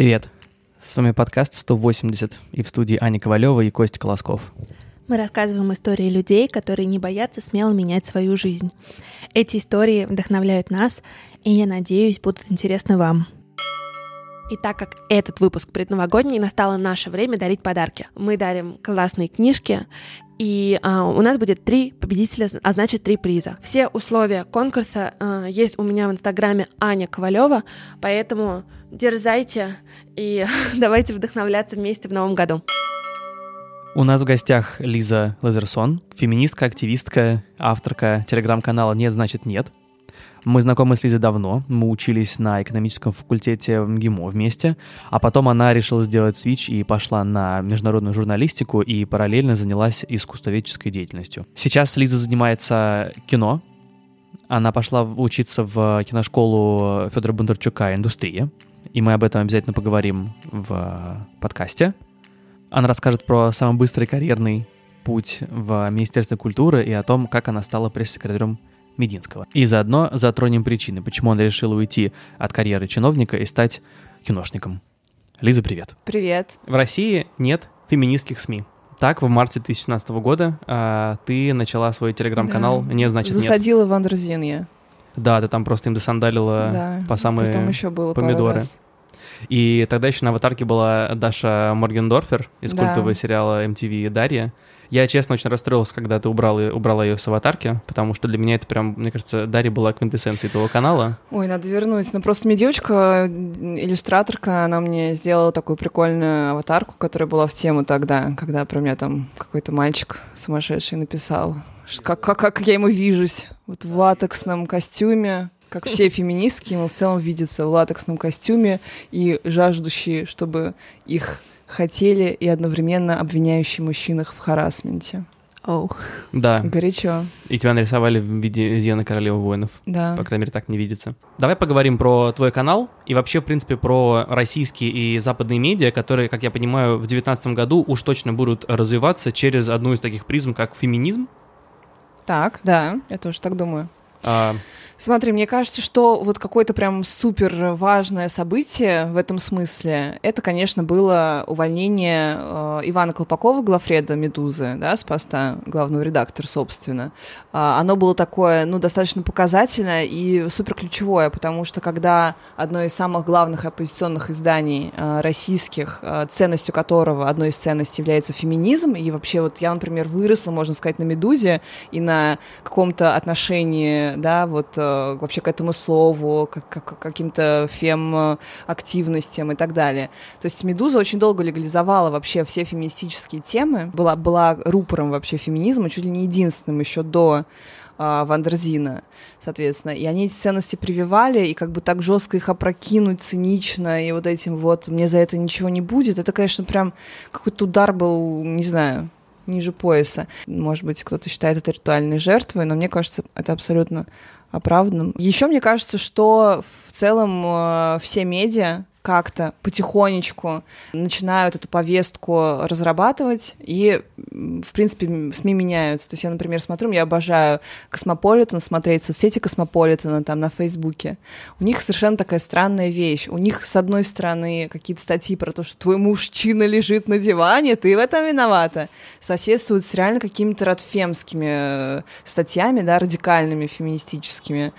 Привет! С вами подкаст 180 и в студии Аня Ковалева и Костя Колосков. Мы рассказываем истории людей, которые не боятся смело менять свою жизнь. Эти истории вдохновляют нас, и, я надеюсь, будут интересны вам. И так как этот выпуск предновогодний, настало наше время дарить подарки. Мы дарим классные книжки, и а, у нас будет три победителя, а значит три приза. Все условия конкурса а, есть у меня в инстаграме Аня Ковалева, поэтому дерзайте и давайте вдохновляться вместе в новом году. У нас в гостях Лиза Лазерсон, феминистка, активистка, авторка телеграм-канала «Нет, значит нет». Мы знакомы с Лизой давно, мы учились на экономическом факультете в МГИМО вместе, а потом она решила сделать свич и пошла на международную журналистику и параллельно занялась искусствоведческой деятельностью. Сейчас Лиза занимается кино, она пошла учиться в киношколу Федора Бондарчука «Индустрия», и мы об этом обязательно поговорим в подкасте. Она расскажет про самый быстрый карьерный путь в Министерстве культуры и о том, как она стала пресс-секретарем Мединского. И заодно затронем причины, почему он решил уйти от карьеры чиновника и стать киношником. Лиза, привет. Привет. В России нет феминистских СМИ. Так, в марте 2016 года а, ты начала свой телеграм-канал да. «Не значит Засадила нет». в Андерзин Да, ты там просто им досандалила да. по самые Потом еще было помидоры. И тогда еще на аватарке была Даша Моргендорфер из да. культового сериала MTV «Дарья». Я, честно, очень расстроился, когда ты убрал, убрала ее с аватарки, потому что для меня это прям, мне кажется, Дарья была квинтэссенцией этого канала. Ой, надо вернуть. Ну, просто мне девочка, иллюстраторка, она мне сделала такую прикольную аватарку, которая была в тему тогда, когда про меня там какой-то мальчик сумасшедший написал, как, как, как я ему вижусь, вот в латексном костюме, как все феминистки, ему в целом видятся в латексном костюме и жаждущие, чтобы их хотели и одновременно обвиняющие мужчинах в харасменте. Оу. Oh. Да. Горячо. И тебя нарисовали в виде Зены Королевы воинов. Да. По крайней мере, так не видится. Давай поговорим про твой канал и вообще, в принципе, про российские и западные медиа, которые, как я понимаю, в 2019 году уж точно будут развиваться через одну из таких призм, как феминизм. Так, да, я тоже так думаю. А, Смотри, мне кажется, что вот какое-то прям супер важное событие в этом смысле, это, конечно, было увольнение э, Ивана Колпакова, главреда «Медузы», да, с поста главного редактора, собственно. Э, оно было такое, ну, достаточно показательное и супер ключевое, потому что когда одно из самых главных оппозиционных изданий э, российских, э, ценностью которого, одной из ценностей является феминизм, и вообще вот я, например, выросла, можно сказать, на «Медузе» и на каком-то отношении, да, вот э, вообще к этому слову, как, как, каким-то фем-активностям и так далее. То есть «Медуза» очень долго легализовала вообще все феминистические темы, была, была рупором вообще феминизма, чуть ли не единственным еще до а, Вандерзина, соответственно. И они эти ценности прививали, и как бы так жестко их опрокинуть, цинично, и вот этим вот «мне за это ничего не будет», это, конечно, прям какой-то удар был, не знаю, ниже пояса. Может быть, кто-то считает это ритуальной жертвой, но мне кажется, это абсолютно оправданным. Еще мне кажется, что в целом э, все медиа как-то потихонечку начинают эту повестку разрабатывать, и, в принципе, СМИ меняются. То есть я, например, смотрю, я обожаю Космополитен, смотреть соцсети Космополитена там на Фейсбуке. У них совершенно такая странная вещь. У них, с одной стороны, какие-то статьи про то, что твой мужчина лежит на диване, ты в этом виновата, соседствуют с реально какими-то радфемскими э, статьями, да, радикальными, феминистическими.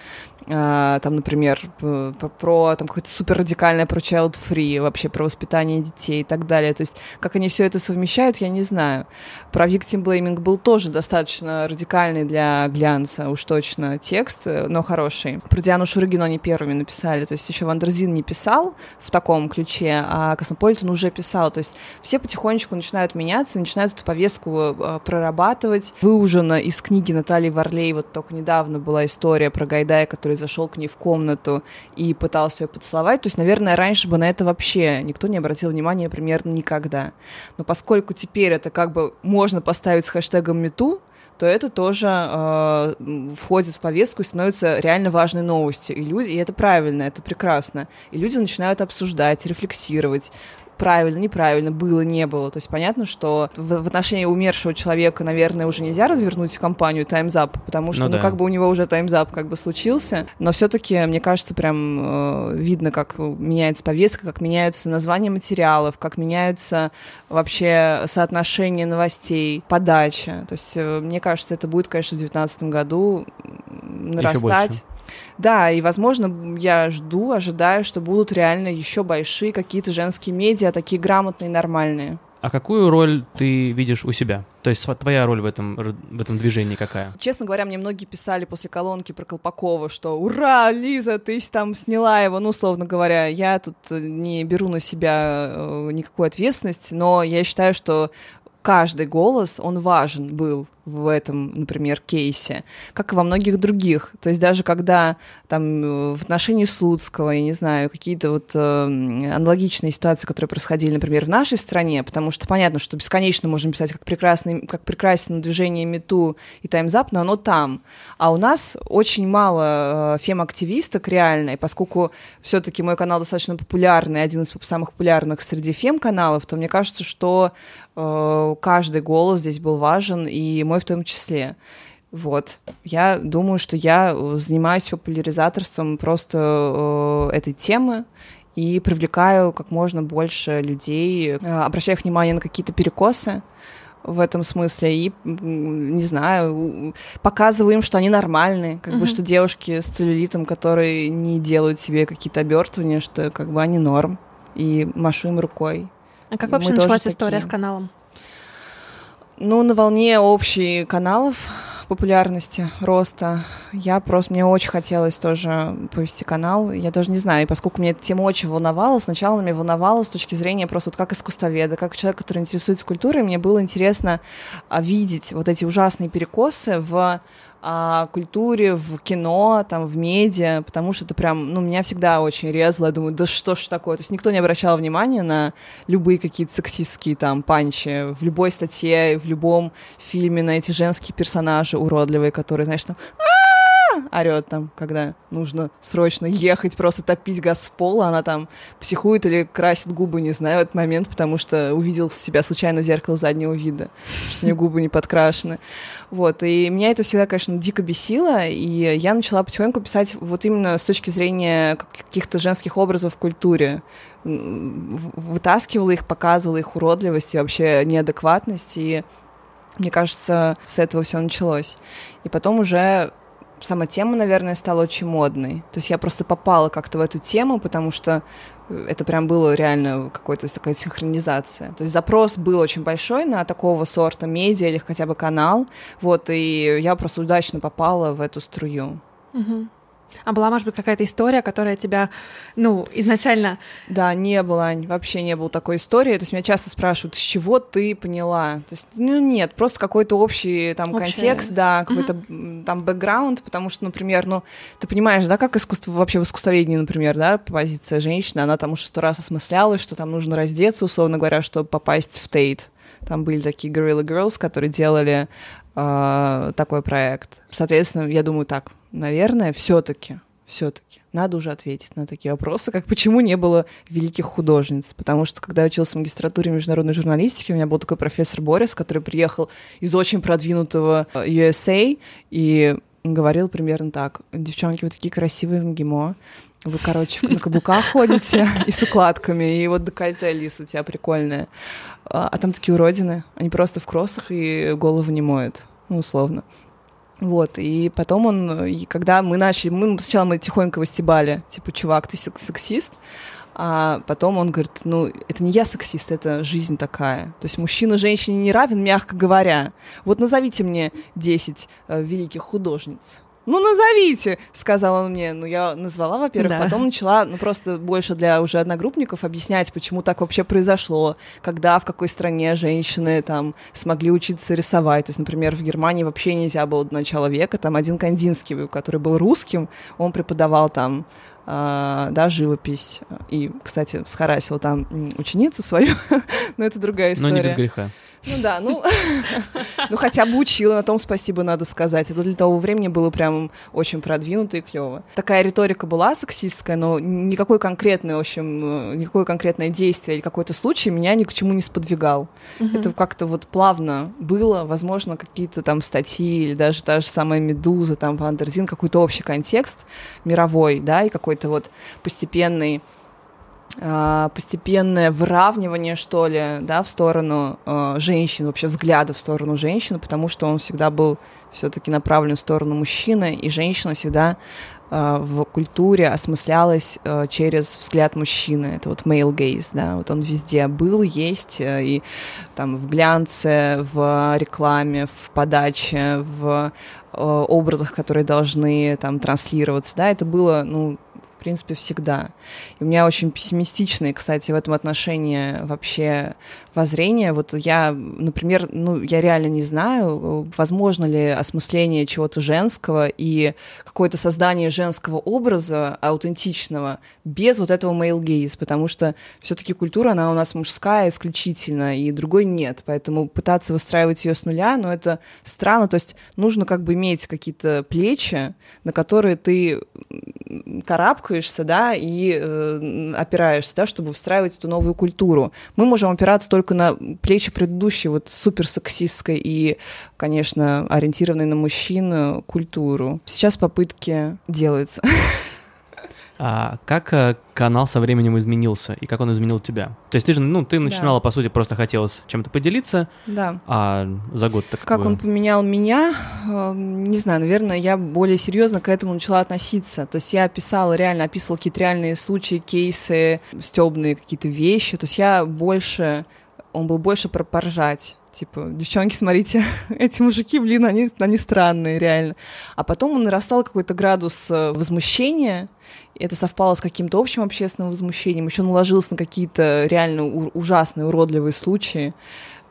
А, там, например, про, там какое-то супер радикальное про child free, вообще про воспитание детей и так далее. То есть, как они все это совмещают, я не знаю. Про victim blaming был тоже достаточно радикальный для глянца, уж точно, текст, но хороший. Про Диану Шурыгину они первыми написали, то есть еще Wonderzine не писал в таком ключе, а Космополитен уже писал. То есть все потихонечку начинают меняться, начинают эту повестку э, прорабатывать. Выужено из книги Натальи Варлей, вот только недавно была история про Гайдая, который который зашел к ней в комнату и пытался ее поцеловать. То есть, наверное, раньше бы на это вообще никто не обратил внимания примерно никогда. Но поскольку теперь это как бы можно поставить с хэштегом #мету, то это тоже э, входит в повестку и становится реально важной новостью. И люди, и это правильно, это прекрасно. И люди начинают обсуждать, рефлексировать, правильно, неправильно, было, не было. То есть понятно, что в, в отношении умершего человека, наверное, уже нельзя развернуть компанию Time's Up, потому что, ну, ну да. как бы у него уже Time's Up как бы случился. Но все-таки, мне кажется, прям э, видно, как меняется повестка, как меняются названия материалов, как меняются вообще соотношения новостей, подача. То есть, э, мне кажется, это будет, конечно, в 2019 году нарастать. Да, и, возможно, я жду, ожидаю, что будут реально еще большие какие-то женские медиа, такие грамотные, нормальные. А какую роль ты видишь у себя? То есть твоя роль в этом, в этом движении какая? Честно говоря, мне многие писали после колонки про Колпакова, что «Ура, Лиза, ты там сняла его!» Ну, условно говоря, я тут не беру на себя э, никакую ответственность, но я считаю, что каждый голос, он важен был в этом, например, кейсе, как и во многих других. То есть даже когда там э, в отношении Слуцкого, я не знаю, какие-то вот э, аналогичные ситуации, которые происходили, например, в нашей стране, потому что понятно, что бесконечно можно писать, как, прекрасный, как прекрасен движение Мету и Таймзап, но оно там. А у нас очень мало э, фем-активисток реально, и поскольку все-таки мой канал достаточно популярный, один из самых популярных среди фем-каналов, то мне кажется, что каждый голос здесь был важен, и мой в том числе. Вот. Я думаю, что я э, занимаюсь популяризаторством просто э, этой темы и привлекаю как можно больше людей, э, обращаю их внимание на какие-то перекосы в этом смысле и, не знаю, показываю им, что они нормальные, как mm-hmm. бы, что девушки с целлюлитом, которые не делают себе какие-то обертывания, что как бы они норм, и машу им рукой. А как вообще началась история такие. с каналом? Ну, на волне общей каналов популярности, роста. Я просто, мне очень хотелось тоже повести канал. Я даже не знаю, и поскольку меня эта тема очень волновала, сначала меня волновала с точки зрения просто вот как искусствоведа, как человек, который интересуется культурой, мне было интересно а, видеть вот эти ужасные перекосы в о культуре в кино, там, в медиа, потому что это прям, ну, меня всегда очень резало. Я думаю, да что ж такое? То есть никто не обращал внимания на любые какие-то сексистские там панчи. В любой статье, в любом фильме на эти женские персонажи уродливые, которые, знаешь, там орет там, когда нужно срочно ехать, просто топить газ в пол, а она там психует или красит губы, не знаю, в этот момент, потому что увидел себя случайно в зеркало заднего вида, что у нее губы не подкрашены. Вот, и меня это всегда, конечно, дико бесило, и я начала потихоньку писать вот именно с точки зрения каких-то женских образов в культуре, вытаскивала их, показывала их уродливость и вообще неадекватность, и мне кажется, с этого все началось. И потом уже сама тема, наверное, стала очень модной. То есть я просто попала как-то в эту тему, потому что это прям было реально какой-то такая синхронизация. То есть запрос был очень большой на такого сорта медиа или хотя бы канал, вот, и я просто удачно попала в эту струю. Угу. А была, может быть, какая-то история, которая тебя, ну, изначально... Да, не было, вообще не было такой истории. То есть меня часто спрашивают, с чего ты поняла? То есть, ну, нет, просто какой-то общий там Общее. контекст, да, какой-то угу. там бэкграунд, потому что, например, ну, ты понимаешь, да, как искусство, вообще в искусствоведении, например, да, позиция женщины, она там уже сто раз осмыслялась, что там нужно раздеться, условно говоря, чтобы попасть в Тейт. Там были такие Gorilla Girls, которые делали э, такой проект. Соответственно, я думаю так, наверное, все-таки, все-таки надо уже ответить на такие вопросы, как почему не было великих художниц. Потому что, когда я учился в магистратуре международной журналистики, у меня был такой профессор Борис, который приехал из очень продвинутого э, USA и говорил примерно так. Девчонки, вы такие красивые в МГИМО. Вы, короче, на каблуках ходите и с укладками, и вот декольте лис у тебя прикольное. А, а там такие уродины, они просто в кроссах и голову не моют, ну, условно. Вот, и потом он, и когда мы начали, мы сначала мы тихонько его стебали, типа, чувак, ты сексист, а потом он говорит, ну, это не я сексист, это жизнь такая. То есть мужчина женщине не равен, мягко говоря. Вот назовите мне 10 э, великих художниц. Ну, назовите, сказал он мне. Ну, я назвала, во-первых, да. потом начала, ну, просто больше для уже одногруппников объяснять, почему так вообще произошло, когда, в какой стране женщины там смогли учиться рисовать. То есть, например, в Германии вообще нельзя было до начала века. Там один Кандинский, который был русским, он преподавал там Uh, да, живопись. И, кстати, схарасил там ученицу свою, но это другая история. Но не без греха. Ну да, ну, ну хотя бы учила, на том спасибо надо сказать. Это для того времени было прям очень продвинуто и клево. Такая риторика была сексистская, но никакой конкретный, в общем, никакое конкретное действие или какой-то случай меня ни к чему не сподвигал. Угу. Это как-то вот плавно было, возможно, какие-то там статьи или даже та же самая «Медуза», там «Wonderzine», какой-то общий контекст мировой, да, и какой-то вот постепенный постепенное выравнивание, что ли, да, в сторону э, женщин, вообще взгляда в сторону женщин, потому что он всегда был все-таки направлен в сторону мужчины, и женщина всегда э, в культуре осмыслялась э, через взгляд мужчины. Это вот male gaze, да, вот он везде был, есть, э, и там в глянце, в рекламе, в подаче, в э, образах, которые должны там транслироваться, да, это было, ну, принципе, всегда. И у меня очень пессимистичные, кстати, в этом отношении вообще воззрение. Вот я, например, ну, я реально не знаю, возможно ли осмысление чего-то женского и какое-то создание женского образа аутентичного без вот этого male gaze, потому что все-таки культура, она у нас мужская исключительно, и другой нет. Поэтому пытаться выстраивать ее с нуля, ну, это странно. То есть нужно как бы иметь какие-то плечи, на которые ты карабкаешься, да, и э, опираешься, да, чтобы встраивать эту новую культуру. Мы можем опираться только только на плечи предыдущей вот супер сексистской и, конечно, ориентированной на мужчин культуру. Сейчас попытки делаются. А как э, канал со временем изменился и как он изменил тебя? То есть ты же, ну, ты начинала, да. по сути, просто хотелось чем-то поделиться, да. а за год так Как бы... он поменял меня, эм, не знаю, наверное, я более серьезно к этому начала относиться. То есть я писала, реально описывала какие-то реальные случаи, кейсы, стебные какие-то вещи. То есть я больше он был больше про поржать. Типа, девчонки, смотрите, эти мужики, блин, они, они странные, реально. А потом он нарастал какой-то градус э, возмущения, и это совпало с каким-то общим общественным возмущением, еще наложилось на какие-то реально ужасные, уродливые случаи.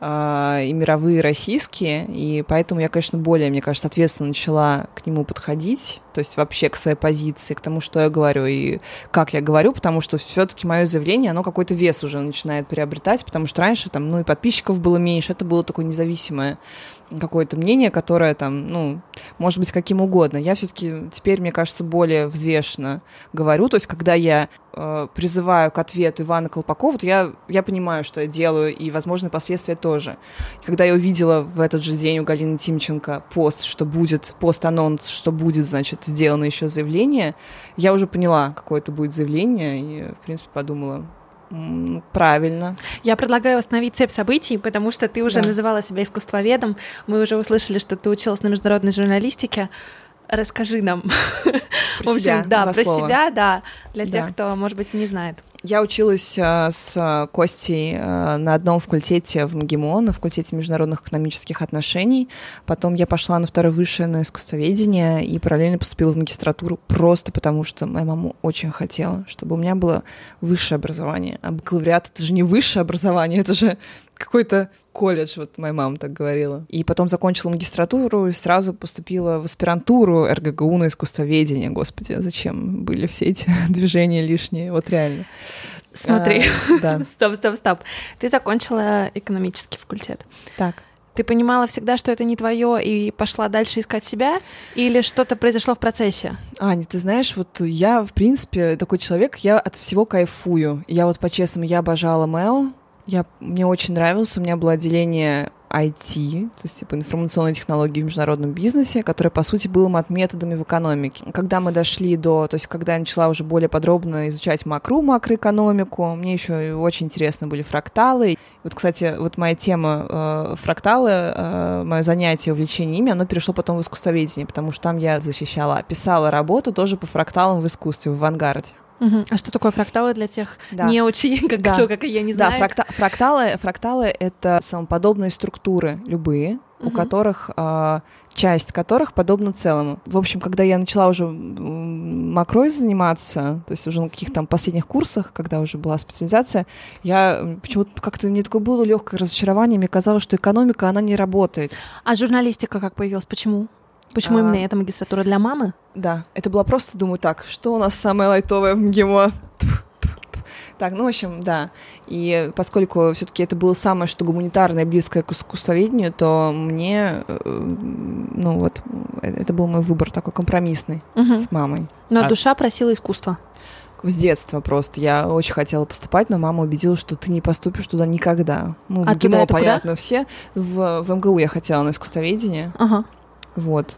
А, и мировые, и российские, и поэтому я, конечно, более, мне кажется, ответственно начала к нему подходить, то есть вообще к своей позиции, к тому, что я говорю и как я говорю, потому что все-таки мое заявление, оно какой-то вес уже начинает приобретать, потому что раньше там, ну и подписчиков было меньше, это было такое независимое какое-то мнение, которое там, ну, может быть каким угодно. Я все-таки теперь, мне кажется, более взвешенно говорю. То есть, когда я э, призываю к ответу Ивана Колпакова, то я, я понимаю, что я делаю, и, возможно, последствия тоже. Когда я увидела в этот же день у Галины Тимченко пост, что будет, пост-анонс, что будет, значит, сделано еще заявление, я уже поняла, какое это будет заявление, и, в принципе, подумала, Правильно. Я предлагаю остановить цепь событий, потому что ты уже да. называла себя искусствоведом. Мы уже услышали, что ты училась на международной журналистике. Расскажи нам. Про общем, себя, да, про слова. себя, да, для да. тех, кто, может быть, не знает. Я училась а, с Костей а, на одном факультете в МГИМО, на факультете международных экономических отношений. Потом я пошла на второе высшее на искусствоведение и параллельно поступила в магистратуру просто потому, что моя мама очень хотела, чтобы у меня было высшее образование. А бакалавриат — это же не высшее образование, это же какой-то колледж, вот моя мама так говорила. И потом закончила магистратуру и сразу поступила в аспирантуру РГГУ на искусствоведение. Господи, зачем были все эти движения лишние? Вот реально. Смотри, а, да. стоп, стоп, стоп. Ты закончила экономический факультет. Так. Ты понимала всегда, что это не твое, и пошла дальше искать себя, или что-то произошло в процессе? Аня, ты знаешь, вот я, в принципе, такой человек, я от всего кайфую. Я вот по-честному, я обожала Мэл, я, мне очень нравился, у меня было отделение IT, то есть типа информационные технологии в международном бизнесе, которое, по сути, было методами в экономике. Когда мы дошли до, то есть когда я начала уже более подробно изучать макру, макроэкономику, мне еще очень интересны были фракталы. Вот, кстати, вот моя тема э, фракталы, э, мое занятие, увлечение ими, оно перешло потом в искусствоведение, потому что там я защищала, писала работу тоже по фракталам в искусстве, в авангарде. Угу. А что такое фракталы для тех да. не очень, как да. кто, как я не знаю? Да, фракта фракталы, фракталы — это самоподобные структуры любые, угу. у которых э, часть которых подобна целому. В общем, когда я начала уже макрой заниматься, то есть уже на каких-то там последних курсах, когда уже была специализация, я почему-то как-то мне такое было легкое разочарование, мне казалось, что экономика, она не работает. А журналистика как появилась? Почему? Почему а, именно эта магистратура для мамы? Да, это было просто, думаю, так, что у нас самое лайтовое в МГИМО? Так, ну, в общем, да. И поскольку все-таки это было самое, что гуманитарное, близкое к искусствоведению, то мне, э, ну вот, это был мой выбор такой компромиссный угу. с мамой. Но а... душа просила искусства с детства просто. Я очень хотела поступать, но мама убедила, что ты не поступишь туда никогда. Ну, а ГИМО, понятно, куда? все. В, в МГУ я хотела на искусствоведение. Ага. Вот.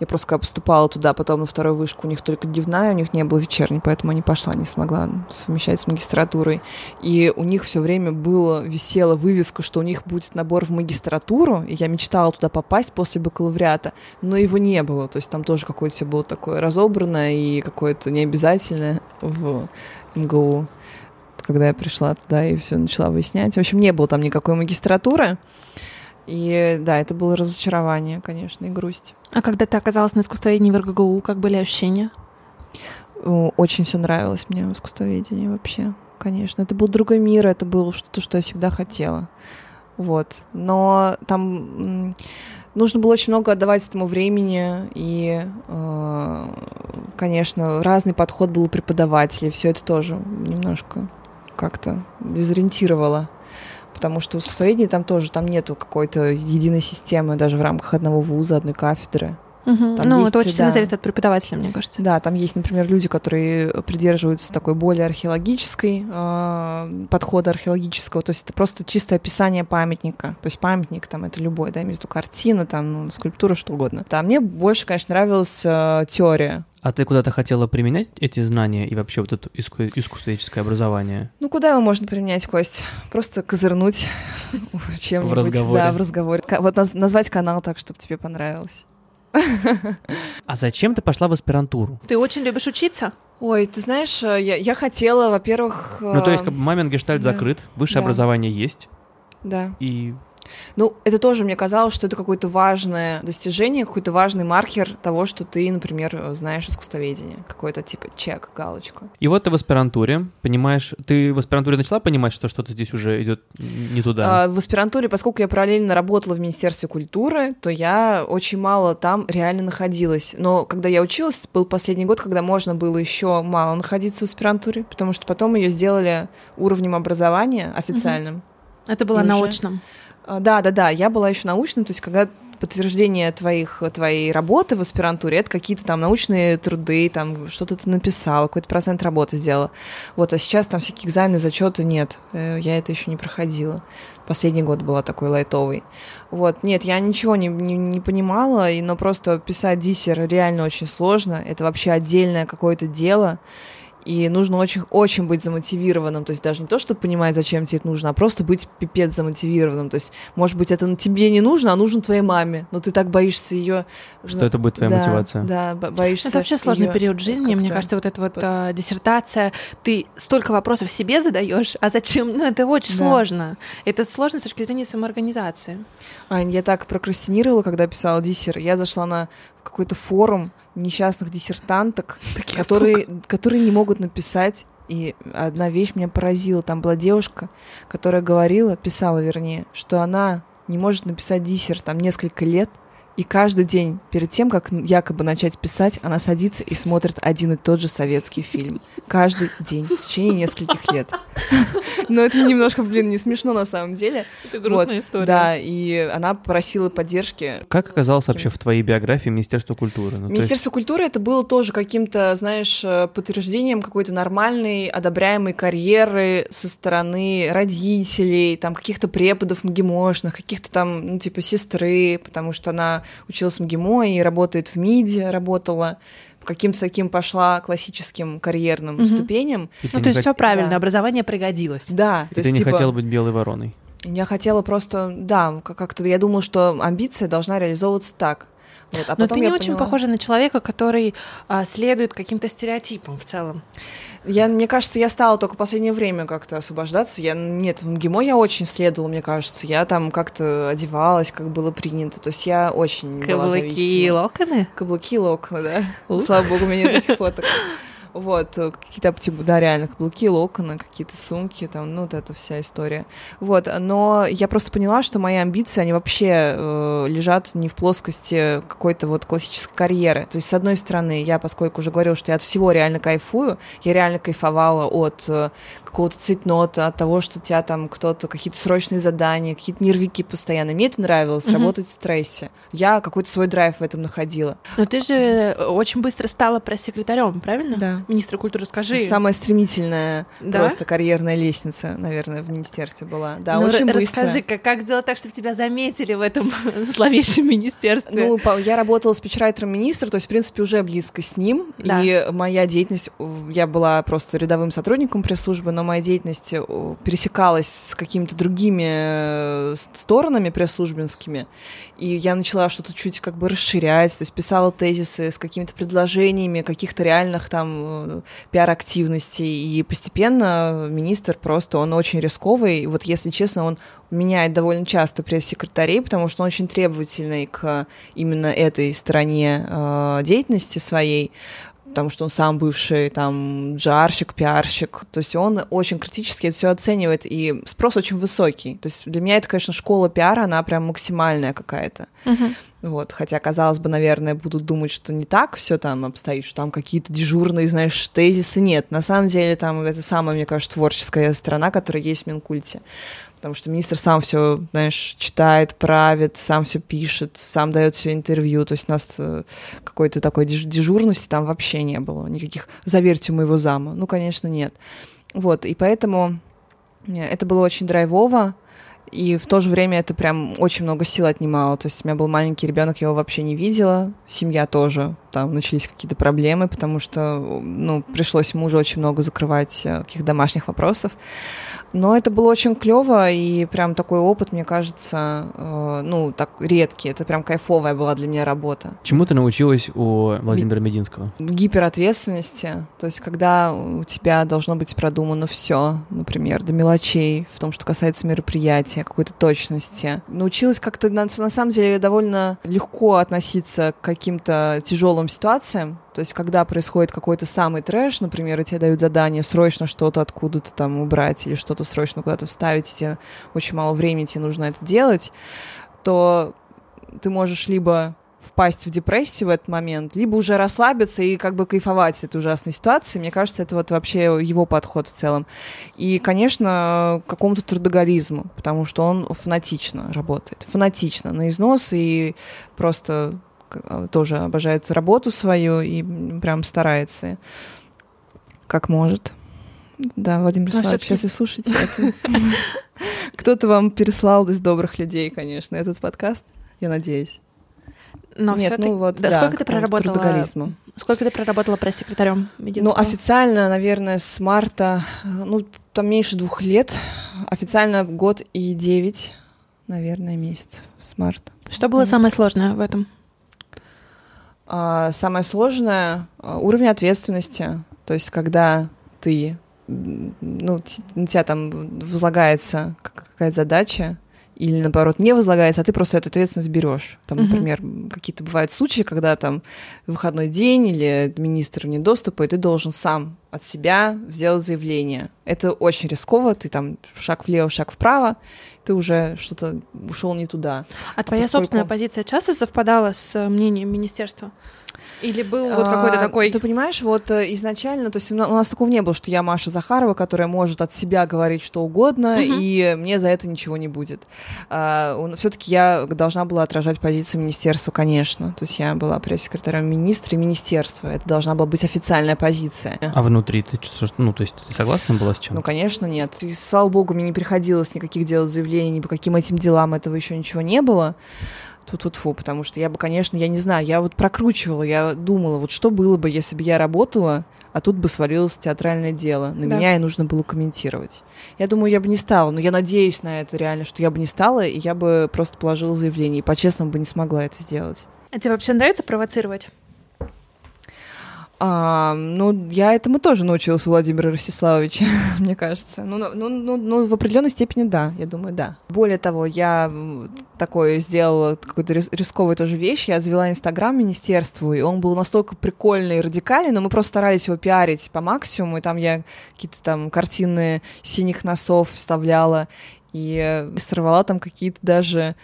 Я просто поступала туда, потом на вторую вышку, у них только дневная, у них не было вечерней, поэтому не пошла, не смогла совмещать с магистратурой. И у них все время было, висела вывеска, что у них будет набор в магистратуру, и я мечтала туда попасть после бакалавриата, но его не было, то есть там тоже какое-то все было такое разобранное и какое-то необязательное в МГУ когда я пришла туда и все начала выяснять. В общем, не было там никакой магистратуры. И да, это было разочарование, конечно, и грусть. А когда ты оказалась на искусствоведении в РГГУ, как были ощущения? Очень все нравилось мне в искусствоведении вообще, конечно. Это был другой мир, это было что-то, что я всегда хотела. Вот. Но там нужно было очень много отдавать этому времени, и, э, конечно, разный подход был у преподавателей. Все это тоже немножко как-то дезориентировало потому что в искусствоведении там тоже там нету какой-то единой системы даже в рамках одного вуза, одной кафедры. Угу. ну, есть, это очень да, сильно зависит от преподавателя, мне кажется. Да, там есть, например, люди, которые придерживаются такой более археологической э, подхода археологического, то есть это просто чистое описание памятника. То есть памятник там это любой, да, между картина, там, ну, скульптура, что угодно. Да, мне больше, конечно, нравилась э, теория. А ты куда-то хотела применять эти знания и вообще вот это иску- искусствоведческое образование? Ну, куда его можно применять, Кость? Просто козырнуть чем-нибудь. В разговоре. Да, в разговоре. Вот назвать канал так, чтобы тебе понравилось. А зачем ты пошла в аспирантуру? Ты очень любишь учиться? Ой, ты знаешь, э, я, я хотела, во-первых... Ну, то есть, э, мамин гештальт да. закрыт, высшее да. образование есть. Да. И ну, это тоже мне казалось, что это какое-то важное достижение, какой-то важный маркер того, что ты, например, знаешь искусствоведение. Какой-то типа чек, галочку. И вот ты в аспирантуре, понимаешь, ты в аспирантуре начала понимать, что что-то здесь уже идет не туда? А, в аспирантуре, поскольку я параллельно работала в Министерстве культуры, то я очень мало там реально находилась. Но когда я училась, был последний год, когда можно было еще мало находиться в аспирантуре, потому что потом ее сделали уровнем образования официальным. Угу. Это было научным. Уже... А, да, да, да. Я была еще научным, то есть когда подтверждение твоих, твоей работы в аспирантуре, это какие-то там научные труды, там что-то ты написал, какой-то процент работы сделала. Вот, а сейчас там всякие экзамены, зачеты нет. Э, я это еще не проходила. Последний год была такой лайтовый. Вот, нет, я ничего не, не, не понимала, но просто писать диссер реально очень сложно. Это вообще отдельное какое-то дело и нужно очень, очень быть замотивированным, то есть даже не то, чтобы понимать, зачем тебе это нужно, а просто быть пипец замотивированным, то есть, может быть, это тебе не нужно, а нужно твоей маме, но ты так боишься ее... Что это будет твоя да, мотивация? Да, боишься Это вообще сложный её... период жизни, мне кажется, вот эта вот а, диссертация, ты столько вопросов себе задаешь, а зачем? Ну, это очень да. сложно. Это сложно с точки зрения самоорганизации. Ань, я так прокрастинировала, когда писала диссер, я зашла на какой-то форум, несчастных диссертанток, которые, которые не могут написать. И одна вещь меня поразила. Там была девушка, которая говорила, писала вернее, что она не может написать диссер там несколько лет, и каждый день перед тем, как якобы начать писать, она садится и смотрит один и тот же советский фильм. Каждый день, в течение нескольких лет. Но это немножко, блин, не смешно на самом деле. Это грустная вот, история. Да, и она просила поддержки. Как оказалось вообще в твоей биографии Министерство культуры? Ну, Министерство есть... культуры это было тоже каким-то, знаешь, э, подтверждением какой-то нормальной, одобряемой карьеры со стороны родителей, там каких-то преподов МГИМОшных, каких-то там, ну, типа сестры, потому что она училась в МГИМО и работает в МИДе, работала каким-то таким пошла классическим карьерным угу. ступеням. ну, то есть все правильно, да. образование пригодилось. Да. И то ты есть, не типа... хотела быть белой вороной. Я хотела просто, да, как-то я думала, что амбиция должна реализовываться так. Вот, а Но ты не очень похожа на человека, который а, следует каким-то стереотипам в целом. Я, мне кажется, я стала только в последнее время как-то освобождаться. Я, нет, в МГИМО я очень следовала, мне кажется. Я там как-то одевалась, как было принято. То есть я очень Каблуки была и локоны? Каблуки и локоны, да. Ух. Слава богу, у меня нет этих фоток. Вот, какие-то, типа, да, реально, каблуки, локоны, какие-то сумки, там, ну, вот эта вся история. Вот, но я просто поняла, что мои амбиции, они вообще э, лежат не в плоскости какой-то вот классической карьеры. То есть, с одной стороны, я, поскольку уже говорила, что я от всего реально кайфую, я реально кайфовала от э, какого-то цветнота, от того, что у тебя там кто-то, какие-то срочные задания, какие-то нервики постоянно. Мне это нравилось, mm-hmm. работать в стрессе. Я какой-то свой драйв в этом находила. Но ты же очень быстро стала пресс-секретарем, правильно? Да министра культуры, скажи. Самая стремительная да? просто карьерная лестница, наверное, в министерстве была. Да, ну, очень быстро. Расскажи, как, как сделать так, чтобы тебя заметили в этом зловещем министерстве? Ну, я работала спичрайтером министра, то есть, в принципе, уже близко с ним, да. и моя деятельность, я была просто рядовым сотрудником пресс-службы, но моя деятельность э, пересекалась с какими-то другими э, сторонами пресс-службинскими, и я начала что-то чуть как бы расширять, то есть писала тезисы с какими-то предложениями каких-то реальных там Э, пиар-активности, и постепенно министр просто, он очень рисковый, вот если честно, он меняет довольно часто пресс-секретарей, потому что он очень требовательный к именно этой стороне э, деятельности своей, потому что он сам бывший там джарщик, пиарщик, то есть он очень критически это все оценивает, и спрос очень высокий. То есть для меня это, конечно, школа пиара, она прям максимальная какая-то. Uh-huh. Вот, хотя, казалось бы, наверное, будут думать, что не так все там обстоит, что там какие-то дежурные, знаешь, тезисы. Нет, на самом деле там это самая, мне кажется, творческая сторона, которая есть в Минкульте. Потому что министр сам все, знаешь, читает, правит, сам все пишет, сам дает все интервью. То есть у нас э, какой-то такой дежурности там вообще не было. Никаких «заверьте моего зама». Ну, конечно, нет. Вот, и поэтому э, это было очень драйвово. И в то же время это прям очень много сил отнимало. То есть у меня был маленький ребенок, я его вообще не видела. Семья тоже. Там начались какие-то проблемы, потому что, ну, пришлось мужу очень много закрывать э, каких-то домашних вопросов. Но это было очень клево, и прям такой опыт, мне кажется, э, ну, так редкий. Это прям кайфовая была для меня работа. Чему ты научилась у Владимира Мединского? Гиперответственности. То есть, когда у тебя должно быть продумано все, например, до мелочей, в том, что касается мероприятия, какой-то точности. Научилась как-то, на, на самом деле, довольно легко относиться к каким-то тяжелым ситуациям, то есть, когда происходит какой-то самый трэш, например, и тебе дают задание срочно что-то откуда-то там убрать или что-то срочно куда-то вставить, и тебе очень мало времени, тебе нужно это делать, то ты можешь либо впасть в депрессию в этот момент, либо уже расслабиться и как бы кайфовать с этой ужасной ситуации. Мне кажется, это вот вообще его подход в целом. И, конечно, какому-то трудоголизму, потому что он фанатично работает. Фанатично, на износ и просто а, тоже обожает работу свою и прям старается, как может. Да, Владимир ну, Славович, сейчас и слушайте. Кто-то вам переслал из добрых людей, конечно, этот подкаст, я надеюсь. Но Нет, ну вот, да, да, сколько ты проработала? Сколько ты проработала пресс-секретарем? Ну, официально, наверное, с марта, ну, там меньше двух лет. Официально год и девять, наверное, месяцев с марта. Что было самое сложное в этом? А, самое сложное а, — уровень ответственности. То есть, когда ты, ну, на тебя там возлагается какая-то задача, или наоборот не возлагается, а ты просто эту ответственность берешь. Там, например, uh-huh. какие-то бывают случаи, когда там выходной день или министр вне доступа, и ты должен сам от себя сделать заявление. Это очень рисково, ты там шаг влево, шаг вправо, ты уже что-то ушел не туда. А, а твоя поскольку... собственная позиция часто совпадала с мнением министерства? Или был вот какой-то а, такой... Ты понимаешь, вот э, изначально, то есть у нас такого не было, что я Маша Захарова, которая может от себя говорить что угодно, и мне за это ничего не будет. А, Все-таки я должна была отражать позицию министерства, конечно. То есть я была пресс-секретарем министра и министерства. Это должна была быть официальная позиция. А внутри ты что, ну, то есть ты согласна была с чем? Ну, конечно, нет. И, слава богу, мне не приходилось никаких делать заявлений ни по каким этим делам, этого еще ничего не было тут тут фу потому что я бы, конечно, я не знаю, я вот прокручивала, я думала, вот что было бы, если бы я работала, а тут бы свалилось театральное дело, на да. меня и нужно было комментировать. Я думаю, я бы не стала, но я надеюсь на это реально, что я бы не стала, и я бы просто положила заявление, и по-честному бы не смогла это сделать. А тебе вообще нравится провоцировать? А, ну, я этому тоже научилась у Владимира Ростиславовича, мне кажется. Ну, ну, ну, ну, в определенной степени да, я думаю, да. Более того, я такое сделала, какую-то рисковую тоже вещь. Я завела Инстаграм министерству, и он был настолько прикольный и радикальный, но мы просто старались его пиарить по максимуму, и там я какие-то там картины синих носов вставляла, и сорвала там какие-то даже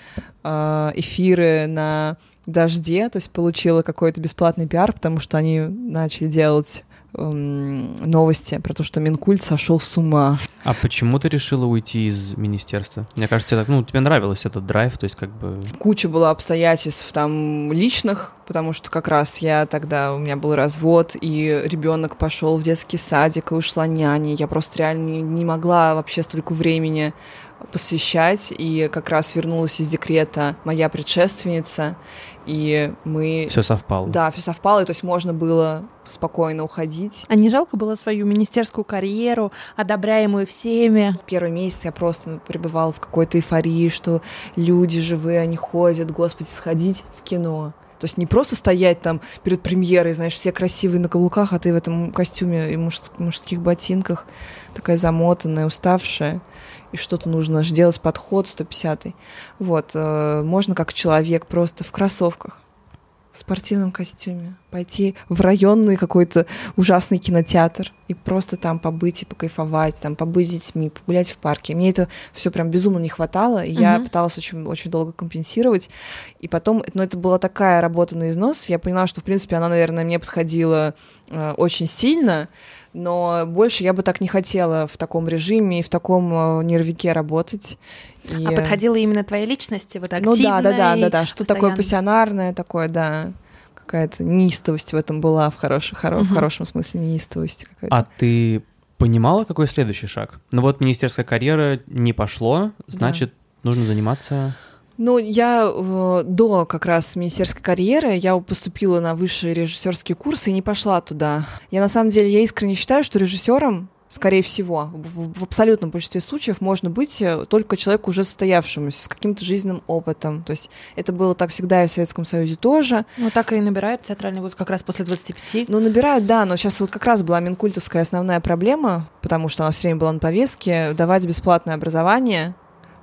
э, эфиры на дожде, то есть получила какой-то бесплатный пиар, потому что они начали делать эм, новости про то, что Минкульт сошел с ума. А почему ты решила уйти из министерства? Мне кажется, так, ну, тебе нравился этот драйв, то есть как бы... Куча была обстоятельств там личных, потому что как раз я тогда, у меня был развод, и ребенок пошел в детский садик, и ушла няня. Я просто реально не могла вообще столько времени посвящать, и как раз вернулась из декрета моя предшественница, и мы... Все совпало. Да, все совпало, и то есть можно было спокойно уходить. А не жалко было свою министерскую карьеру, одобряемую всеми? Первый месяц я просто пребывала в какой-то эйфории, что люди живые, они ходят, господи, сходить в кино. То есть не просто стоять там перед премьерой, знаешь, все красивые на каблуках, а ты в этом костюме и мужских ботинках, такая замотанная, уставшая и что-то нужно аж делать подход 150 -й. Вот, э, можно как человек просто в кроссовках, в спортивном костюме, пойти в районный какой-то ужасный кинотеатр и просто там побыть и покайфовать, там побыть с детьми, погулять в парке. Мне это все прям безумно не хватало, и uh-huh. я пыталась очень, очень долго компенсировать. И потом, но ну, это была такая работа на износ, я поняла, что, в принципе, она, наверное, мне подходила э, очень сильно, но больше я бы так не хотела в таком режиме и в таком э, нервике работать. И... А подходила именно твоей личности, вот активной? Ну да, да, да, да, да, что такое пассионарное, такое, да, какая-то неистовость в этом была в, хорош, хоро, угу. в хорошем смысле неистовость какая-то. А ты понимала, какой следующий шаг? Ну вот министерская карьера не пошло, значит, да. нужно заниматься ну, я э, до как раз министерской карьеры, я поступила на высшие режиссерские курсы и не пошла туда. Я на самом деле, я искренне считаю, что режиссером скорее всего, в, в абсолютном большинстве случаев можно быть э, только человеку уже состоявшемуся, с каким-то жизненным опытом. То есть это было так всегда и в Советском Союзе тоже. Ну, так и набирают театральный вуз как раз после 25. Ну, набирают, да, но сейчас вот как раз была Минкультовская основная проблема, потому что она все время была на повестке, давать бесплатное образование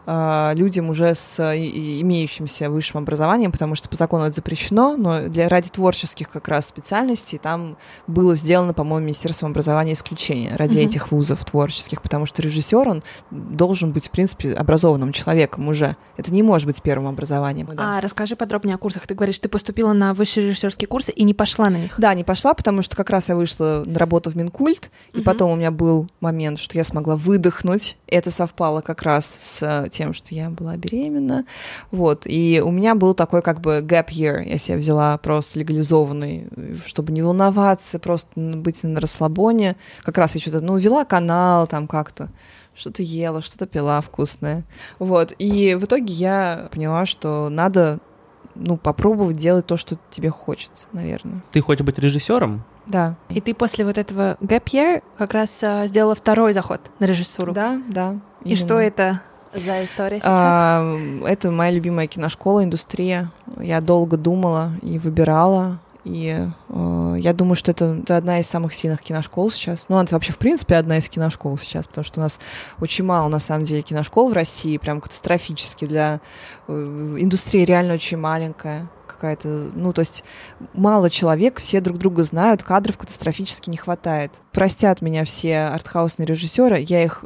людям уже с имеющимся высшим образованием, потому что по закону это запрещено, но для ради творческих как раз специальностей там было сделано, по-моему, Министерством образования исключение ради mm-hmm. этих вузов творческих, потому что режиссер, он должен быть, в принципе, образованным человеком уже. Это не может быть первым образованием. Да. А расскажи подробнее о курсах. Ты говоришь, ты поступила на высшие режиссерские курсы и не пошла на них? Да, не пошла, потому что как раз я вышла на работу в Минкульт, и mm-hmm. потом у меня был момент, что я смогла выдохнуть. Это совпало как раз с тем, что я была беременна. Вот. И у меня был такой как бы gap year. Я себя взяла просто легализованный, чтобы не волноваться, просто быть на расслабоне. Как раз я что-то, ну, вела канал там как-то что-то ела, что-то пила вкусное. Вот. И в итоге я поняла, что надо ну, попробовать делать то, что тебе хочется, наверное. Ты хочешь быть режиссером? Да. И ты после вот этого gap year как раз uh, сделала второй заход на режиссуру. Да, да. И именно. что это за история сейчас? А, это моя любимая киношкола, индустрия. Я долго думала и выбирала. И э, я думаю, что это, это одна из самых сильных киношкол сейчас. Ну, это вообще, в принципе, одна из киношкол сейчас, потому что у нас очень мало, на самом деле, киношкол в России, прям катастрофически. Для э, индустрии реально очень маленькая какая-то, ну, то есть мало человек, все друг друга знают, кадров катастрофически не хватает. Простят меня все артхаусные режиссеры, я их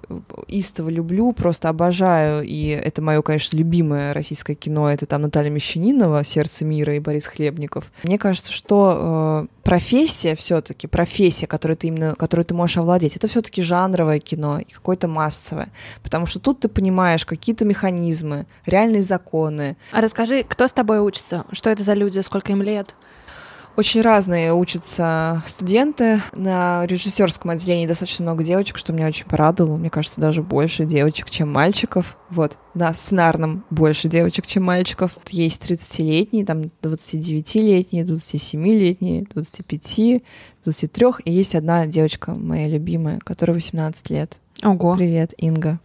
истово люблю, просто обожаю, и это мое, конечно, любимое российское кино, это там Наталья Мещанинова, «Сердце мира» и Борис Хлебников. Мне кажется, что э, профессия все-таки, профессия, которую ты именно, которую ты можешь овладеть, это все-таки жанровое кино и какое-то массовое. Потому что тут ты понимаешь какие-то механизмы, реальные законы. А расскажи, кто с тобой учится? Что это за люди? Сколько им лет? Очень разные учатся студенты. На режиссерском отделении достаточно много девочек, что меня очень порадовало. Мне кажется, даже больше девочек, чем мальчиков. Вот. На сценарном больше девочек, чем мальчиков. Есть 30-летние, там 29-летние, 27-летние, 25, 23. И есть одна девочка, моя любимая, которая 18 лет. Ого. Привет, Инга.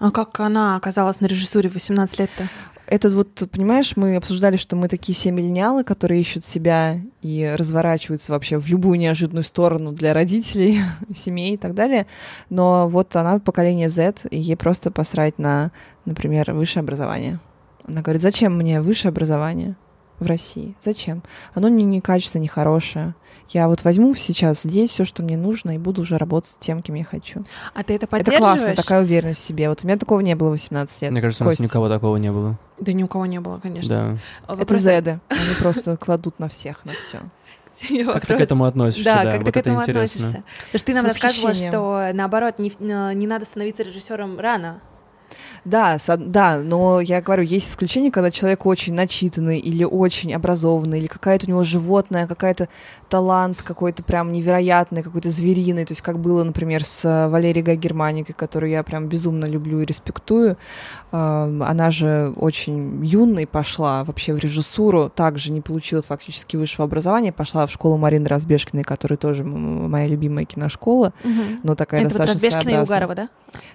А как она оказалась на режиссуре в 18 лет-то? Это вот, понимаешь, мы обсуждали, что мы такие все миллениалы, которые ищут себя и разворачиваются вообще в любую неожиданную сторону для родителей, семей и так далее. Но вот она поколение Z, и ей просто посрать на, например, высшее образование. Она говорит, зачем мне высшее образование в России? Зачем? Оно не, не качественное, не хорошее. Я вот возьму сейчас здесь все, что мне нужно, и буду уже работать тем, кем я хочу. А ты это поддерживаешь? Это классно, такая уверенность в себе. Вот у меня такого не было 18 лет. Мне кажется, у нас никого такого не было. Да ни у кого не было, конечно. Да. Это зеды. Они просто кладут на всех, на все. Как ты к этому относишься? Да, да как вот ты к этому интересно. относишься. Потому что ты нам рассказывала, что наоборот, не, не надо становиться режиссером рано. Да, да, но я говорю, есть исключения, когда человек очень начитанный или очень образованный, или какая-то у него животное, какая-то талант какой-то прям невероятный, какой-то звериный, то есть как было, например, с э, Валерией Гай Германикой, которую я прям безумно люблю и респектую. Она же очень юной пошла вообще в режиссуру, также не получила фактически высшего образования, пошла в школу Марины Разбежкиной, которая тоже моя любимая киношкола, угу. но такая Это достаточно вот Разбежкина и Угарова, да?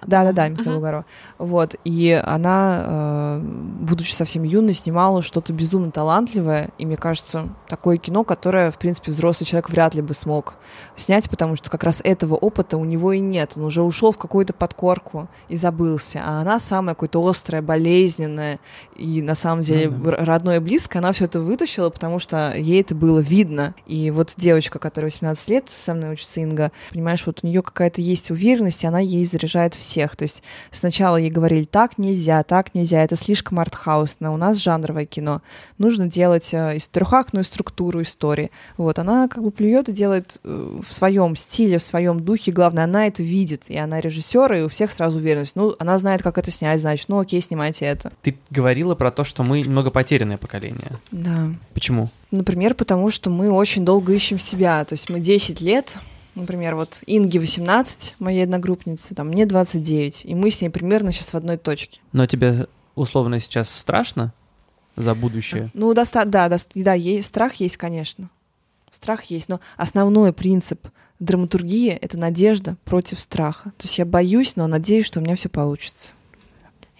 Да-да-да, Михаил угу. Угарова. Вот, и она, э, будучи совсем юной, снимала что-то безумно талантливое, и мне кажется, такое кино, которое, в принципе, взрослый человек вряд ли бы смог снять, потому что как раз этого опыта у него и нет. Он уже ушел в какую-то подкорку и забылся, а она самая какое-то острая, болезненная и на самом деле mm-hmm. родное и близкое, она все это вытащила, потому что ей это было видно. И вот девочка, которая 18 лет, со мной учится Инга, понимаешь, вот у нее какая-то есть уверенность, и она ей заряжает всех. То есть сначала ей говорили, так нельзя, так нельзя, это слишком артхаусно, у нас жанровое кино, нужно делать э, трехактную структуру истории. Вот, она как бы плюет и делает э, в своем стиле, в своем духе, главное, она это видит, и она режиссер, и у всех сразу уверенность. Ну, она знает, как это снять, значит, ну окей, снимайте это. Ты говорила про то, что мы немного потерянное поколение. Да. Почему? Например, потому что мы очень долго ищем себя. То есть мы 10 лет Например, вот Инге 18, моей одногруппницы, там мне 29, и мы с ней примерно сейчас в одной точке. Но тебе условно сейчас страшно за будущее? Ну, доста- да, да, да, есть, страх есть, конечно. Страх есть, но основной принцип драматургии — это надежда против страха. То есть я боюсь, но надеюсь, что у меня все получится.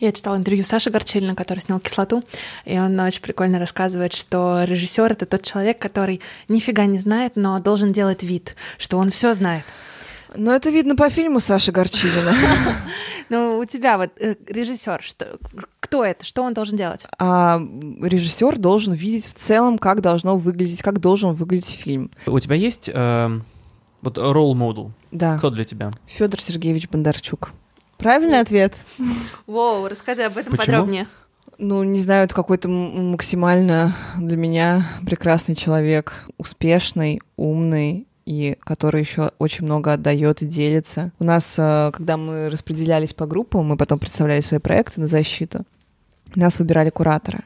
Я читала интервью Саши Горчилина, который снял «Кислоту», и он очень прикольно рассказывает, что режиссер — это тот человек, который нифига не знает, но должен делать вид, что он все знает. Ну, это видно по фильму Саши Горчилина. Ну, у тебя вот э, режиссер, что, кто это, что он должен делать? А, режиссер должен видеть в целом, как должно выглядеть, как должен выглядеть фильм. У тебя есть э, вот role model? Да. Кто для тебя? Федор Сергеевич Бондарчук. Правильный ответ. Воу, расскажи об этом Почему? подробнее. Ну, не знаю, это какой-то максимально для меня прекрасный человек, успешный, умный и который еще очень много отдает и делится. У нас, э, когда мы распределялись по группам, мы потом представляли свои проекты на защиту, нас выбирали кураторы.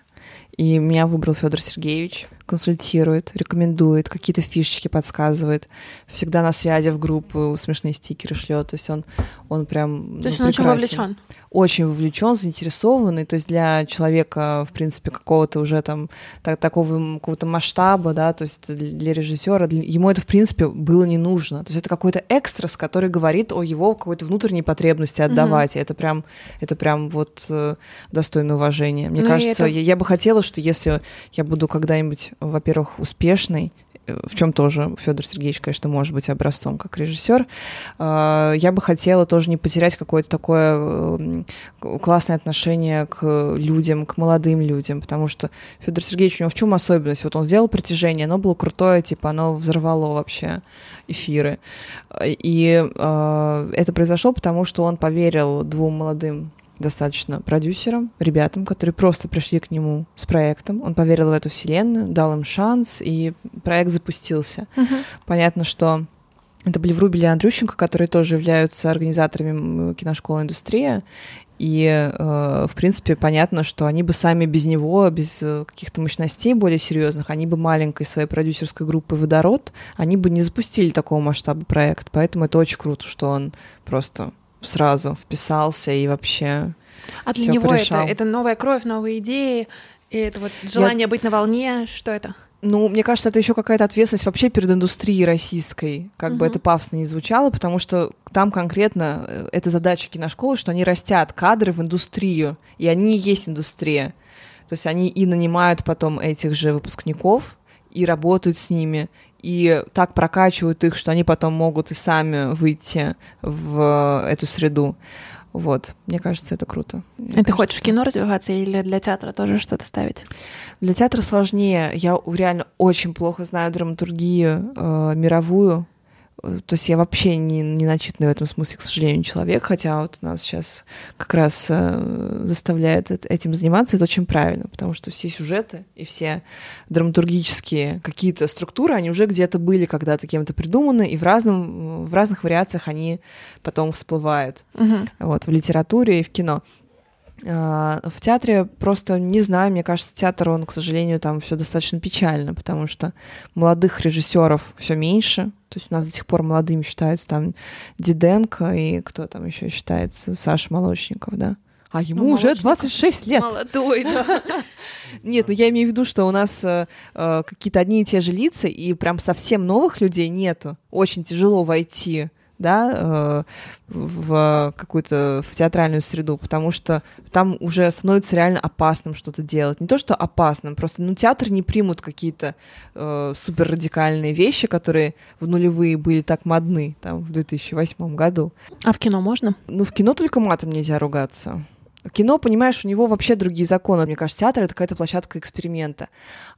И меня выбрал Федор Сергеевич, консультирует, рекомендует, какие-то фишечки подсказывает, всегда на связи в группу, смешные стикеры шлет. То есть он, он прям. То есть ну, он очень вовлечен очень вовлечен, заинтересованный, то есть для человека, в принципе, какого-то уже там так, такого какого-то масштаба, да, то есть для режиссера, для, ему это, в принципе, было не нужно. То есть это какой-то экстрас, который говорит о его какой-то внутренней потребности отдавать. Mm-hmm. Это прям, это прям вот э, достойно уважения. Мне ну, кажется, это... я, я бы хотела, что если я буду когда-нибудь, во-первых, успешной, Э, в чем тоже Федор Сергеевич, конечно, может быть образцом как режиссер. А, я бы хотела тоже не потерять какое-то такое э, классное отношение к людям, к молодым людям, потому что Федор Сергеевич у него в чем особенность? Вот он сделал притяжение, оно было крутое, типа оно взорвало вообще эфиры. И э, это произошло потому, что он поверил двум молодым достаточно продюсерам, ребятам, которые просто пришли к нему с проектом. Он поверил в эту вселенную, дал им шанс, и проект запустился. Uh-huh. Понятно, что это были Врубель и Андрющенко, которые тоже являются организаторами киношколы «Индустрия». И, э, в принципе, понятно, что они бы сами без него, без э, каких-то мощностей более серьезных, они бы маленькой своей продюсерской группы «Водород», они бы не запустили такого масштаба проект. Поэтому это очень круто, что он просто сразу вписался и вообще А для него это, это новая кровь, новые идеи, и это вот желание Я... быть на волне, что это? Ну, мне кажется, это еще какая-то ответственность вообще перед индустрией российской, как uh-huh. бы это пафосно не звучало, потому что там конкретно э, это задача киношколы, что они растят кадры в индустрию, и они и есть индустрия. То есть они и нанимают потом этих же выпускников, и работают с ними, и так прокачивают их, что они потом могут и сами выйти в эту среду. Вот, мне кажется, это круто. Мне а кажется, ты хочешь в кино развиваться или для театра тоже что-то ставить? Для театра сложнее. Я реально очень плохо знаю драматургию э, мировую, то есть я вообще не, не начитанный в этом смысле, к сожалению, человек, хотя вот нас сейчас как раз э, заставляет этим заниматься, это очень правильно, потому что все сюжеты и все драматургические какие-то структуры, они уже где-то были когда-то кем-то придуманы, и в, разном, в разных вариациях они потом всплывают угу. вот, в литературе и в кино. А, в театре просто не знаю, мне кажется, театр, он, к сожалению, там все достаточно печально, потому что молодых режиссеров все меньше. То есть у нас до сих пор молодыми считаются там Диденко и кто там еще считается, Саша Молочников, да? А ему ну, уже 26 лет. Молодой, да. Нет, ну я имею в виду, что у нас э, э, какие-то одни и те же лица, и прям совсем новых людей нету. Очень тяжело войти да, э, в какую-то в театральную среду, потому что там уже становится реально опасным что-то делать. Не то, что опасным, просто ну, театр не примут какие-то э, супер радикальные вещи, которые в нулевые были так модны там, в 2008 году. А в кино можно? Ну, в кино только матом нельзя ругаться. Кино, понимаешь, у него вообще другие законы. Мне кажется, театр — это какая-то площадка эксперимента.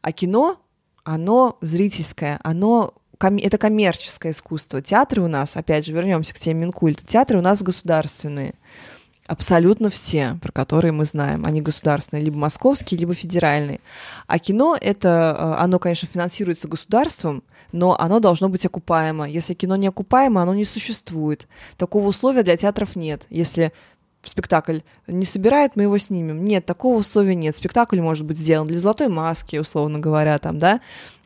А кино, оно зрительское, оно ком- это коммерческое искусство. Театры у нас, опять же, вернемся к теме Минкульта, театры у нас государственные. Абсолютно все, про которые мы знаем. Они государственные, либо московские, либо федеральные. А кино, это, э, оно, конечно, финансируется государством, но оно должно быть окупаемо. Если кино не окупаемо, оно не существует. Такого условия для театров нет. Если спектакль не собирает, мы его снимем. Нет, такого условия нет. Спектакль может быть сделан для золотой маски, условно говоря, там, да,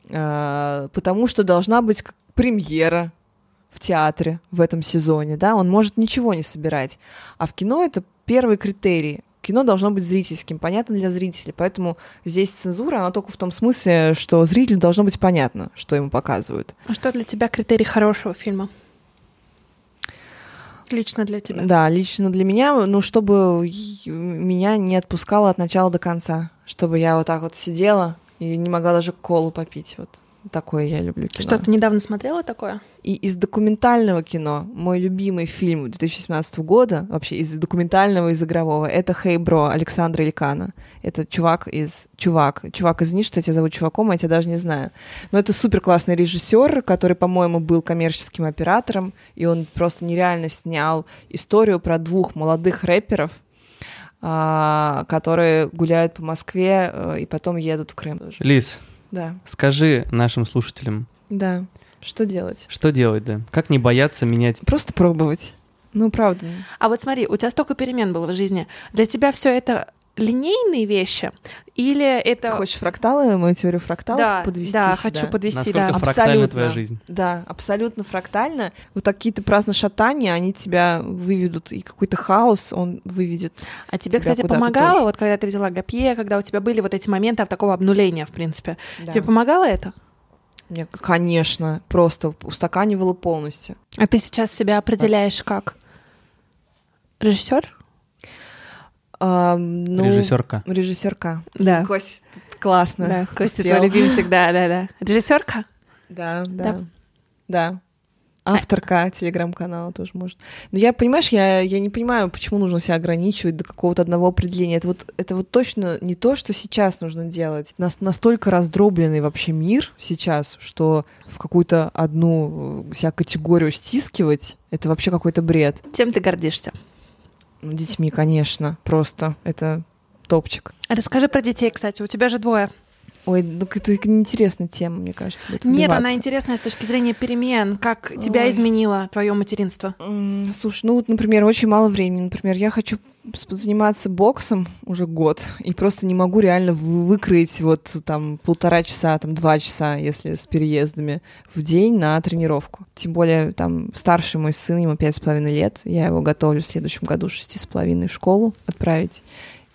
потому что должна быть премьера в театре в этом сезоне, да, он может ничего не собирать. А в кино это первый критерий. Кино должно быть зрительским, понятно для зрителей, поэтому здесь цензура, она только в том смысле, что зрителю должно быть понятно, что ему показывают. А что для тебя критерий хорошего фильма? Лично для тебя? Да, лично для меня, ну, чтобы меня не отпускало от начала до конца, чтобы я вот так вот сидела, и не могла даже колу попить. Вот такое я люблю кино. Что, ты недавно смотрела такое? И из документального кино мой любимый фильм 2017 года, вообще из документального, из игрового, это «Хей, hey, бро» Александра Илькана. Это чувак из... Чувак. Чувак, извини, что я тебя зову чуваком, а я тебя даже не знаю. Но это супер классный режиссер, который, по-моему, был коммерческим оператором, и он просто нереально снял историю про двух молодых рэперов, которые гуляют по Москве э, и потом едут в Крым. Лиз, да. скажи нашим слушателям. Да. Что делать? Что делать, да? Как не бояться менять? Просто пробовать. Ну, правда. А вот смотри, у тебя столько перемен было в жизни. Для тебя все это линейные вещи или это... Ты хочешь фракталы, мою теорию фракталов да, подвести Да, сюда? хочу подвести, Насколько да. абсолютно твоя жизнь? Да, абсолютно фрактально. Вот какие-то праздношатания, они тебя выведут, и какой-то хаос он выведет А тебе, кстати, помогало, тоже. вот когда ты взяла гапье, когда у тебя были вот эти моменты такого обнуления, в принципе. Да. Тебе помогало это? Мне, конечно, просто устаканивало полностью. А ты сейчас себя определяешь как? Режиссер? А, ну, режиссерка. Режиссерка. Да. Кость, классно. Да, Костя твой любимчик, да, да, да. Режиссерка? Да, да, да. да. Авторка телеграм-канала тоже может. Но я, понимаешь, я, я не понимаю, почему нужно себя ограничивать до какого-то одного определения. Это вот, это вот точно не то, что сейчас нужно делать. У нас настолько раздробленный вообще мир сейчас, что в какую-то одну э, себя категорию стискивать, это вообще какой-то бред. Чем ты гордишься? Ну, детьми, конечно, просто это топчик. Расскажи про детей, кстати, у тебя же двое. Ой, ну это неинтересная тема, мне кажется. Будет Нет, она интересная с точки зрения перемен. Как Ой. тебя изменило твое материнство? Слушай, ну вот, например, очень мало времени. Например, я хочу заниматься боксом уже год, и просто не могу реально выкроить вот там полтора часа, там два часа, если с переездами в день на тренировку. Тем более там старший мой сын, ему пять с половиной лет, я его готовлю в следующем году шести с половиной в школу отправить.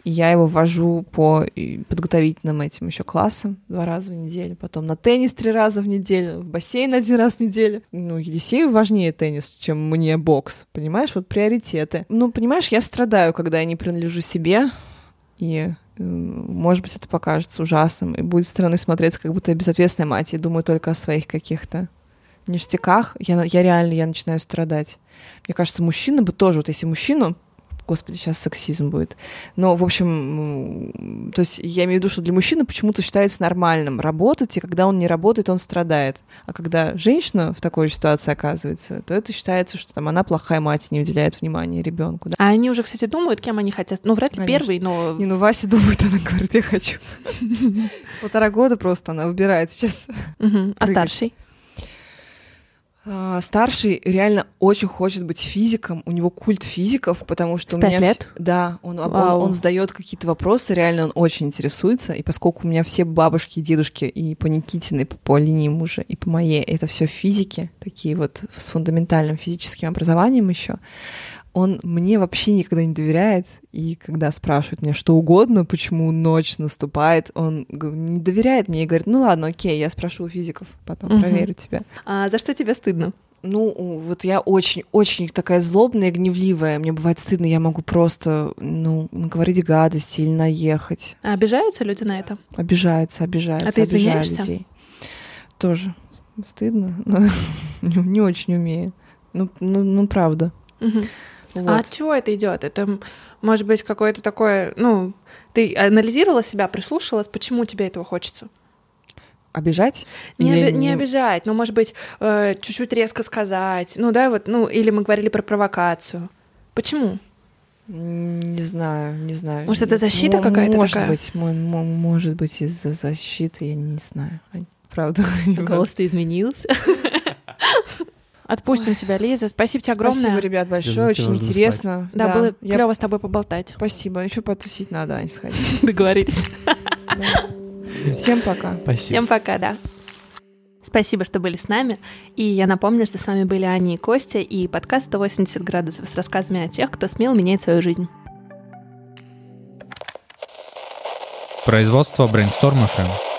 Я его вожу по подготовительным этим еще классам два раза в неделю, потом на теннис три раза в неделю, в бассейн один раз в неделю. Ну, Елисею важнее теннис, чем мне бокс, понимаешь? Вот приоритеты. Ну, понимаешь, я страдаю, когда я не принадлежу себе, и может быть, это покажется ужасным и будет со стороны смотреться, как будто я безответственная мать и думаю только о своих каких-то ништяках. Я, я реально, я начинаю страдать. Мне кажется, мужчина бы тоже, вот если мужчину Господи, сейчас сексизм будет. Но, в общем, то есть я имею в виду, что для мужчины почему-то считается нормальным работать, и когда он не работает, он страдает. А когда женщина в такой ситуации оказывается, то это считается, что там она плохая мать, не уделяет внимания ребенку. Да? А они уже, кстати, думают, кем они хотят. Ну, вряд ли Конечно. первый, но... Не, ну Вася думает, она говорит, я хочу. Полтора года просто она выбирает сейчас. А старший? А, старший реально очень хочет быть физиком, у него культ физиков, потому что у меня лет? да, он он, он задает какие-то вопросы, реально он очень интересуется, и поскольку у меня все бабушки и дедушки и по Никитиной, по, по линии мужа, и по моей, это все физики, такие вот с фундаментальным физическим образованием еще, он мне вообще никогда не доверяет, и когда спрашивают меня что угодно, почему ночь наступает, он не доверяет мне и говорит, ну ладно, окей, я спрошу у физиков, потом угу. проверю тебя. А за что тебе стыдно? Ну, вот я очень-очень такая злобная и гневливая. Мне бывает стыдно, я могу просто, ну, говорить гадости или наехать. А обижаются люди на это? Обижаются, обижаются. А ты извиняешься? людей. Тоже стыдно, но не, не очень умею. Ну, ну, ну правда. Угу. Вот. А от чего это идет? Это может быть какое-то такое, ну, ты анализировала себя, прислушалась, почему тебе этого хочется? Обижать? Не, оби- не... обижать, но, может быть, э, чуть-чуть резко сказать. Ну, да, вот, ну, или мы говорили про провокацию. Почему? Не знаю, не знаю. Может, это защита М- какая-то может такая? Быть, может быть, из-за защиты, я не знаю. Правда. Голос-то изменился. Отпустим Ой. тебя, Лиза. Спасибо тебе огромное. Спасибо, ребят, большое. Очень интересно. Да, да, было я... клево с тобой поболтать. Спасибо. Еще потусить надо, Ань, сходить. Договорились. Всем пока. Спасибо. Всем пока, да. Спасибо, что были с нами. И я напомню, что с вами были Аня и Костя и подкаст «180 градусов» с рассказами о тех, кто смел менять свою жизнь. Производство Brainstorm FM.